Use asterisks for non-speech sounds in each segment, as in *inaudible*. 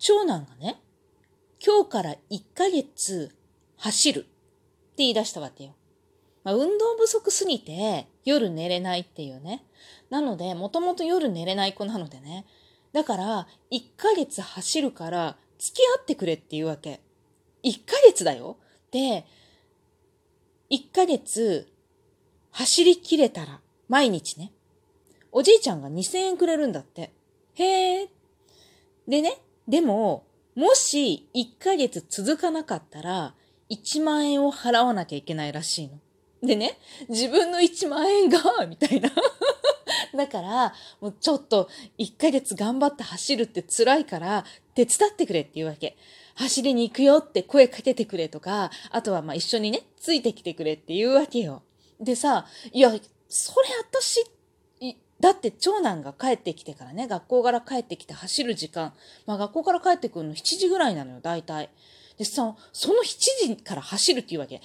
長男がね、今日から1ヶ月走るって言い出したわけよ。まあ、運動不足すぎて夜寝れないっていうね。なので、もともと夜寝れない子なのでね。だから、1ヶ月走るから付き合ってくれっていうわけ。1ヶ月だよ。で、1ヶ月走り切れたら、毎日ね。おじいちゃんが2000円くれるんだって。へえ。でね、でも、もし1ヶ月続かなかったら、1万円を払わなきゃいけないらしいの。でね、自分の1万円が、*laughs* みたいな。*laughs* だから、もうちょっと1ヶ月頑張って走るって辛いから、手伝ってくれっていうわけ。走りに行くよって声かけてくれとか、あとはまあ一緒にね、ついてきてくれっていうわけよ。でさ、いや、それ私、だって長男が帰ってきてからね、学校から帰ってきて走る時間、まあ学校から帰ってくるの7時ぐらいなのよ、大体。でさ、その7時から走るっていうわけ。7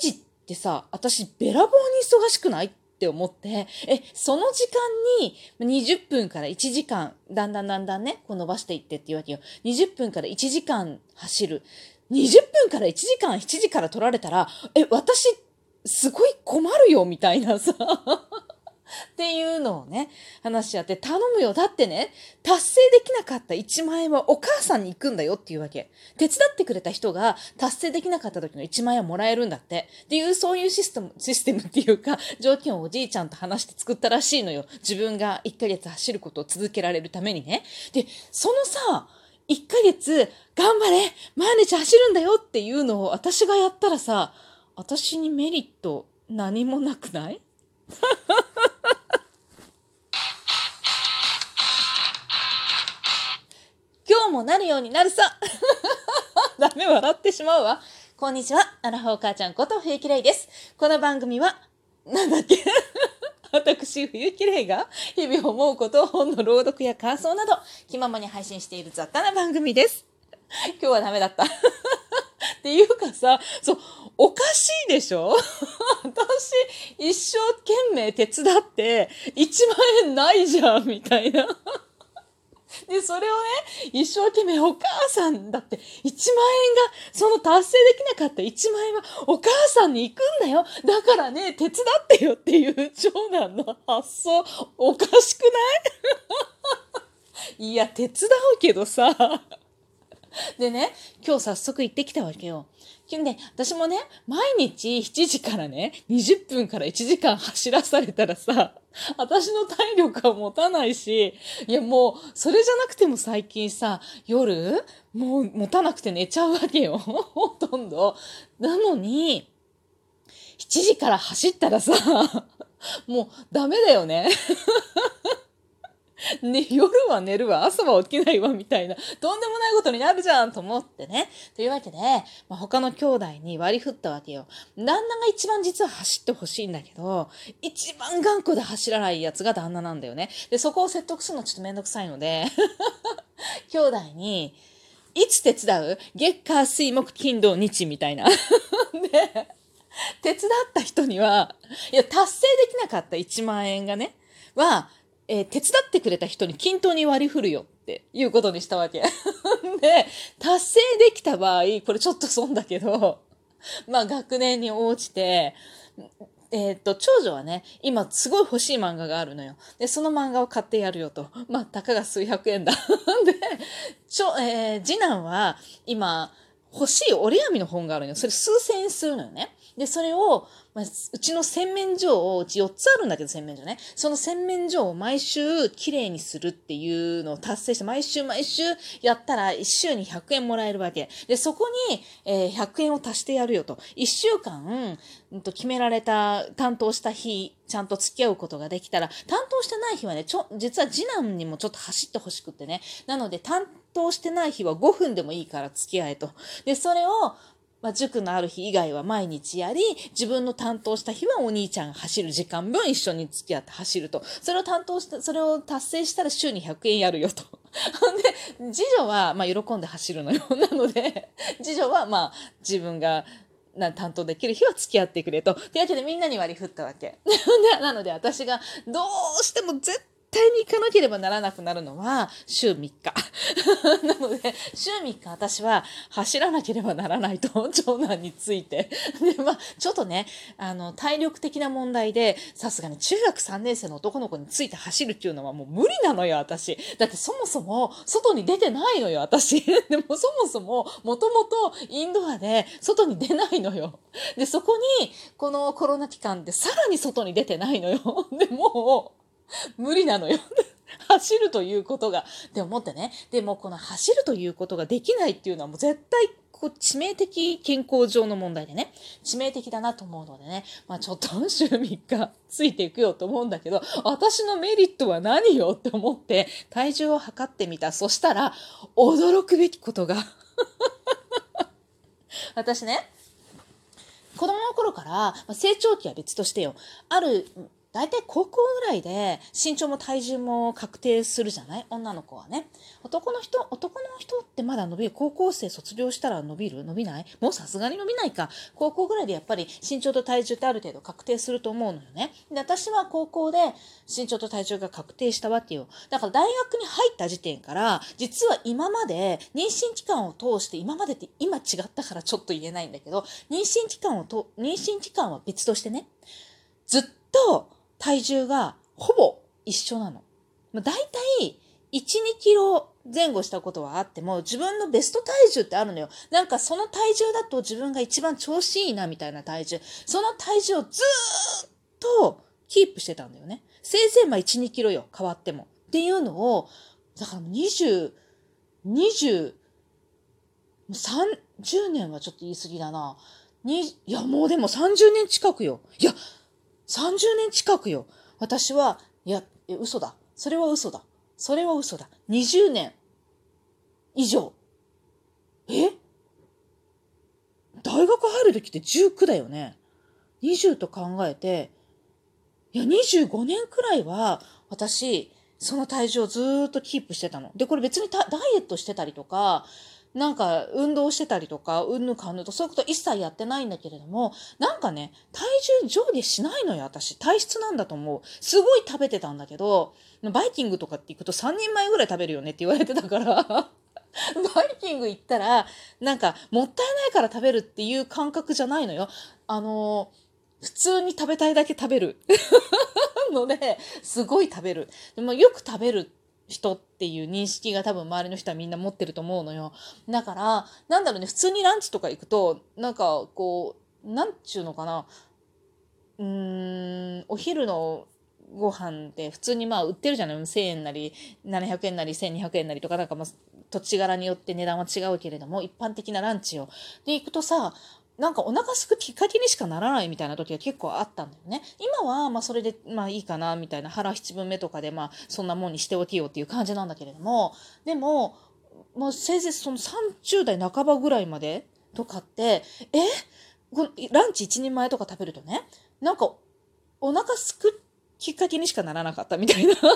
時ってさ、私べらぼうに忙しくないって思って、え、その時間に20分から1時間、だんだんだんだんね、こう伸ばしていってっていうわけよ。20分から1時間走る。20分から1時間7時から取られたら、え、私、すごい困るよ、みたいなさ。っていうのをね、話し合って、頼むよ。だってね、達成できなかった1万円はお母さんに行くんだよっていうわけ。手伝ってくれた人が達成できなかった時の1万円はもらえるんだって。っていう、そういうシステム、システムっていうか、条件をおじいちゃんと話して作ったらしいのよ。自分が1ヶ月走ることを続けられるためにね。で、そのさ、1ヶ月頑張れ毎日走るんだよっていうのを私がやったらさ、私にメリット何もなくない？もなるようになるさ *laughs* ダメ笑ってしまうわ。こんにちは。アラフォー母ちゃんこと冬木玲です。この番組は、なんだっけ？*laughs* 私、冬木玲が日々思うことを本の朗読や感想など気ままに配信している雑多な番組です。今日はダメだった。*laughs* っていうかさ、そう、おかしいでしょ？私、一生懸命手伝って、1万円ないじゃん、みたいな。で、それをね、一生懸命お母さんだって、1万円が、その達成できなかった1万円はお母さんに行くんだよ。だからね、手伝ってよっていう長男の発想、おかしくない？*laughs* いや、手伝うけどさ。でね、今日早速行ってきたわけよ。ね、私もね、毎日7時からね、20分から1時間走らされたらさ、私の体力は持たないし、いやもう、それじゃなくても最近さ、夜、もう持たなくて寝ちゃうわけよ。ほとんど。なのに、7時から走ったらさ、もうダメだよね。*laughs* ね、夜は寝るわ、朝は起きないわ、みたいな、とんでもないことになるじゃんと思ってね。というわけで、まあ、他の兄弟に割り振ったわけよ。旦那が一番実は走ってほしいんだけど、一番頑固で走らないやつが旦那なんだよね。で、そこを説得するのちょっとめんどくさいので *laughs* 兄弟に、いつ手伝う？月火水木金土日みたいな。*laughs* で、手伝った人には、いや、達成できなかった1万円がね、は、えー、手伝ってくれた人に均等に割り振るよっていうことにしたわけ。*laughs* で、達成できた場合、これちょっと損だけど、*laughs* まあ学年に応じて、えっ、と、長女はね、今すごい欲しい漫画があるのよ。で、その漫画を買ってやるよと。まあ、たかが数百円だ。*laughs* で、ちょ、えー、次男は今、欲しい折り紙の本があるのよ。それ数千円するのよね。で、それを、まあ、うちの洗面所を、うち4つあるんだけど、洗面所ね。その洗面所を毎週きれいにするっていうのを達成して、毎週毎週やったら、1週に100円もらえるわけ。で、そこに、えー、100円を足してやるよと。1週間、うんと決められた、担当した日、ちゃんと付き合うことができたら、担当してない日はね、ちょ、実は次男にもちょっと走ってほしくってね。なので、担当してない日は5分でもいいから付き合えと。で、それを、まあ、塾のある日以外は毎日やり、自分の担当した日はお兄ちゃんが走る時間分一緒に付き合って走ると。それを担当した、それを達成したら週に100円やるよと。*laughs* で、次女は、まあ、喜んで走るのよ。*laughs* なので、次女は、まあ、自分が、な担当できる日は付き合ってくれと。というわけでみんなに割り振ったわけ。*laughs* なので私がどうしても絶対に行かなければならなくなるのは週3日。*laughs* なので、週3日私は走らなければならないと、長男について。*laughs* で、まあ、ちょっとね、あの、体力的な問題で、さすがに中学3年生の男の子について走るっていうのはもう無理なのよ、私。だってそもそも外に出てないのよ、私。*laughs* でもそもそも、もともとインドアで外に出ないのよ。で、そこに、このコロナ期間でさらに外に出てないのよ。で、も、無理なのよ。*laughs* 走るということが。でも思ってね。でもこの走るということができないっていうのはもう絶対こう致命的健康上の問題でね、致命的だなと思うのでね、まあちょっと週3日ついていくよと思うんだけど、私のメリットは何よって思って体重を測ってみた。そしたら驚くべきことが *laughs* 私ね、子供の頃から、まあ、成長期は別としてよ、ある大体高校ぐらいで身長も体重も確定するじゃない？女の子はね。男の人、男の人ってまだ伸びる。高校生卒業したら伸びる？伸びない？もうさすがに伸びないか。高校ぐらいでやっぱり身長と体重ってある程度確定すると思うのよね。で、私は高校で身長と体重が確定したわけよ。だから大学に入った時点から、実は今まで妊娠期間を通して、今までって今違ったからちょっと言えないんだけど、妊娠期間をと、妊娠期間は別としてね、ずっと体重がほぼ一緒なの。まあ、大体、1、2キロ前後したことはあっても、自分のベスト体重ってあるのよ。なんかその体重だと自分が一番調子いいなみたいな体重。その体重をずーっとキープしてたんだよね。せいぜいまあ1、2キロよ、変わっても。っていうのを、だから20、20、30年はちょっと言い過ぎだな。に、いやもうでも30年近くよ。いや、30年近くよ。私は、いや、嘘だ。それは嘘だ。それは嘘だ。20年以上。え？大学入る時って19だよね。20と考えて、いや、25年くらいは、私、その体重をずっとキープしてたの。で、これ別にダイエットしてたりとか、なんか運動してたりとか、うんぬかんぬとそういうこと一切やってないんだけれども、なんかね、体重上下しないのよ、私。体質なんだと思う。すごい食べてたんだけど、バイキングとかって行くと3人前ぐらい食べるよねって言われてたから *laughs* バイキング行ったら、なんか、もったいないから食べるっていう感覚じゃないのよ。あの普通に食べたいだけ食べる *laughs* ので、すごい食べる。でもよく食べる人っていう認識が多分周りの人はみんな持ってると思うのよ。だから、なんだろうね、普通にランチとか行くと、なんかこう、なんちゅうのかな、うーん、お昼のご飯って普通にまあ売ってるじゃない ?1000 円なり、700円なり、1200円なりとか、なんかまあ土地柄によって値段は違うけれども、一般的なランチを。で行くとさ、なんかお腹すくきっかけにしかならないみたいな時が結構あったんだよね。今はまあそれでまあいいかなみたいな腹七分目とかでまあそんなもんにしておきようっていう感じなんだけれども、でも、まあせいぜいその30代半ばぐらいまでとかって、え？このランチ一人前とか食べるとね、なんかお腹すくきっかけにしかならなかったみたいな。*laughs* ちょ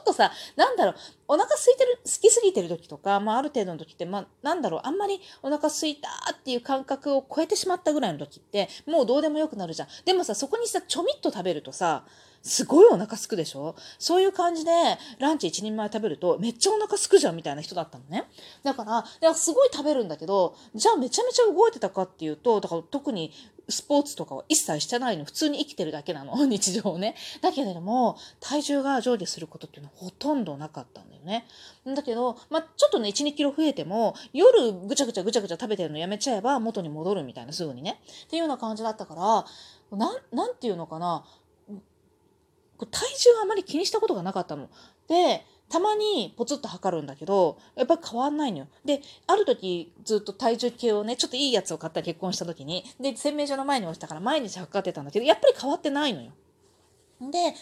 っとさ、なんだろう、お腹空いてる、好きすぎてる時とか、まあある程度の時って、まあなんだろう、あんまりお腹空いたっていう感覚を超えてしまったぐらいの時って、もうどうでもよくなるじゃん。でもさ、そこにさ、ちょみっと食べるとさ、すごいお腹すくでしょ？そういう感じで、ランチ一人前食べると、めっちゃお腹すくじゃんみたいな人だったのね。だから、からすごい食べるんだけど、じゃあめちゃめちゃ動いてたかっていうと、だから特にスポーツとかは一切してないの。普通に生きてるだけなの。*laughs* 日常をね。だけれども、体重が上下することっていうのはほとんどなかったんだよね。だけど、まあ、ちょっとね、1、2キロ増えても、夜ぐちゃぐちゃぐちゃぐちゃ食べてるのやめちゃえば元に戻るみたいな、すぐにね。っていうような感じだったから、なん、なんていうのかな。体重あまり気にしたことがなかったの。で、たまにポツッと測るんだけど、やっぱり変わんないのよ。で、ある時ずっと体重計をね、ちょっといいやつを買った結婚した時に、で、洗面所の前に落ちたから毎日測ってたんだけど、やっぱり変わってないのよ。で、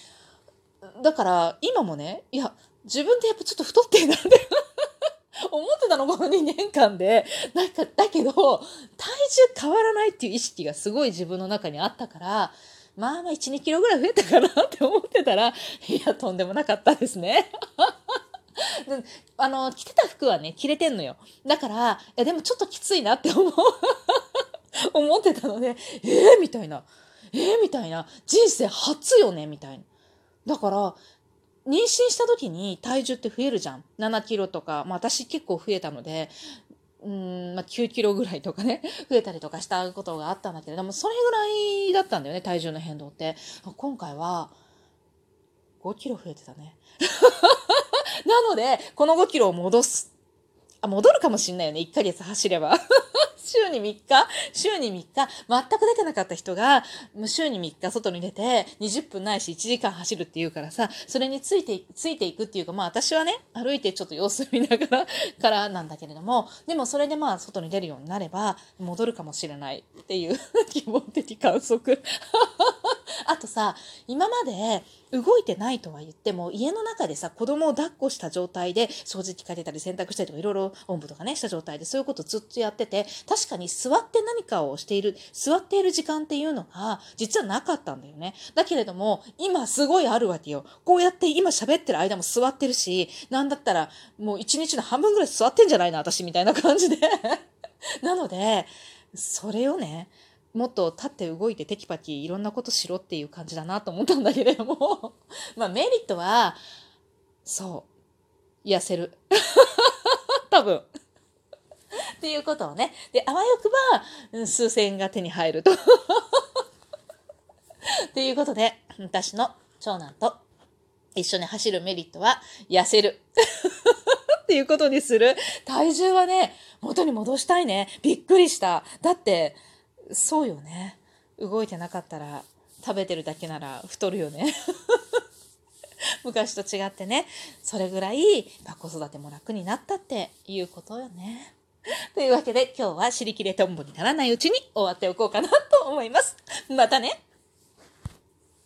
だから今もね、いや、自分でやっぱちょっと太ってんだって *laughs* 思ってたの、この2年間で。なんか、だけど、体重変わらないっていう意識がすごい自分の中にあったから、まあまあ1、2キロぐらい増えたかなって思ってたら、*laughs* いや、とんでもなかったですね。*laughs* あの、着てた服はね、着れてんのよ。だから、いや、でもちょっときついなって思う *laughs* 思ってたので、えー、みたいな。えー、みたいな。人生初よねみたいな。だから、妊娠した時に体重って増えるじゃん。7キロとか、まあ私結構増えたので、うん、まあ、9キロぐらいとかね、*laughs* 増えたりとかしたことがあったんだけれども、それぐらいだったんだよね、体重の変動って。今回は、5キロ増えてたね。*laughs* なので、この5キロを戻す。あ、戻るかもしんないよね、1ヶ月走れば。週に3日？週に3日？全く出てなかった人が、週に3日外に出て20分ないし1時間走るって言うからさ、それについて、ついていくっていうか、まあ私はね、歩いてちょっと様子見ながら *laughs* からなんだけれども、でもそれでまあ外に出るようになれば戻るかもしれないっていう *laughs* 基本的観測。あとさ、今まで動いてないとは言っても、家の中でさ、子供を抱っこした状態で掃除機かけたり洗濯したりとかいろいろおんぶとかね、した状態でそういうことずっとやってて、確かに座って何かをしている、座っている時間っていうのが、実はなかったんだよね。だけれども、今すごいあるわけよ。こうやって今喋ってる間も座ってるし、なんだったらもう一日の半分ぐらい座ってんじゃないの私みたいな感じで。*laughs* なので、それをね、もっと立って動いてテキパキいろんなことしろっていう感じだなと思ったんだけれども *laughs* まあメリットは、そう、痩せる。*laughs* 多分。っていうことをね。で、あわよくば、数千円が手に入ると。*laughs* っていうことで、私の長男と一緒に走るメリットは、痩せる。っていうことにする。体重はね、元に戻したいね。びっくりした。だって、そうよね。動いてなかったら、食べてるだけなら太るよね。*laughs* 昔と違ってね、それぐらい、ま、子育ても楽になったっていうことよね。というわけで今日は尻切れトンボにならないうちに終わっておこうかなと思います。またね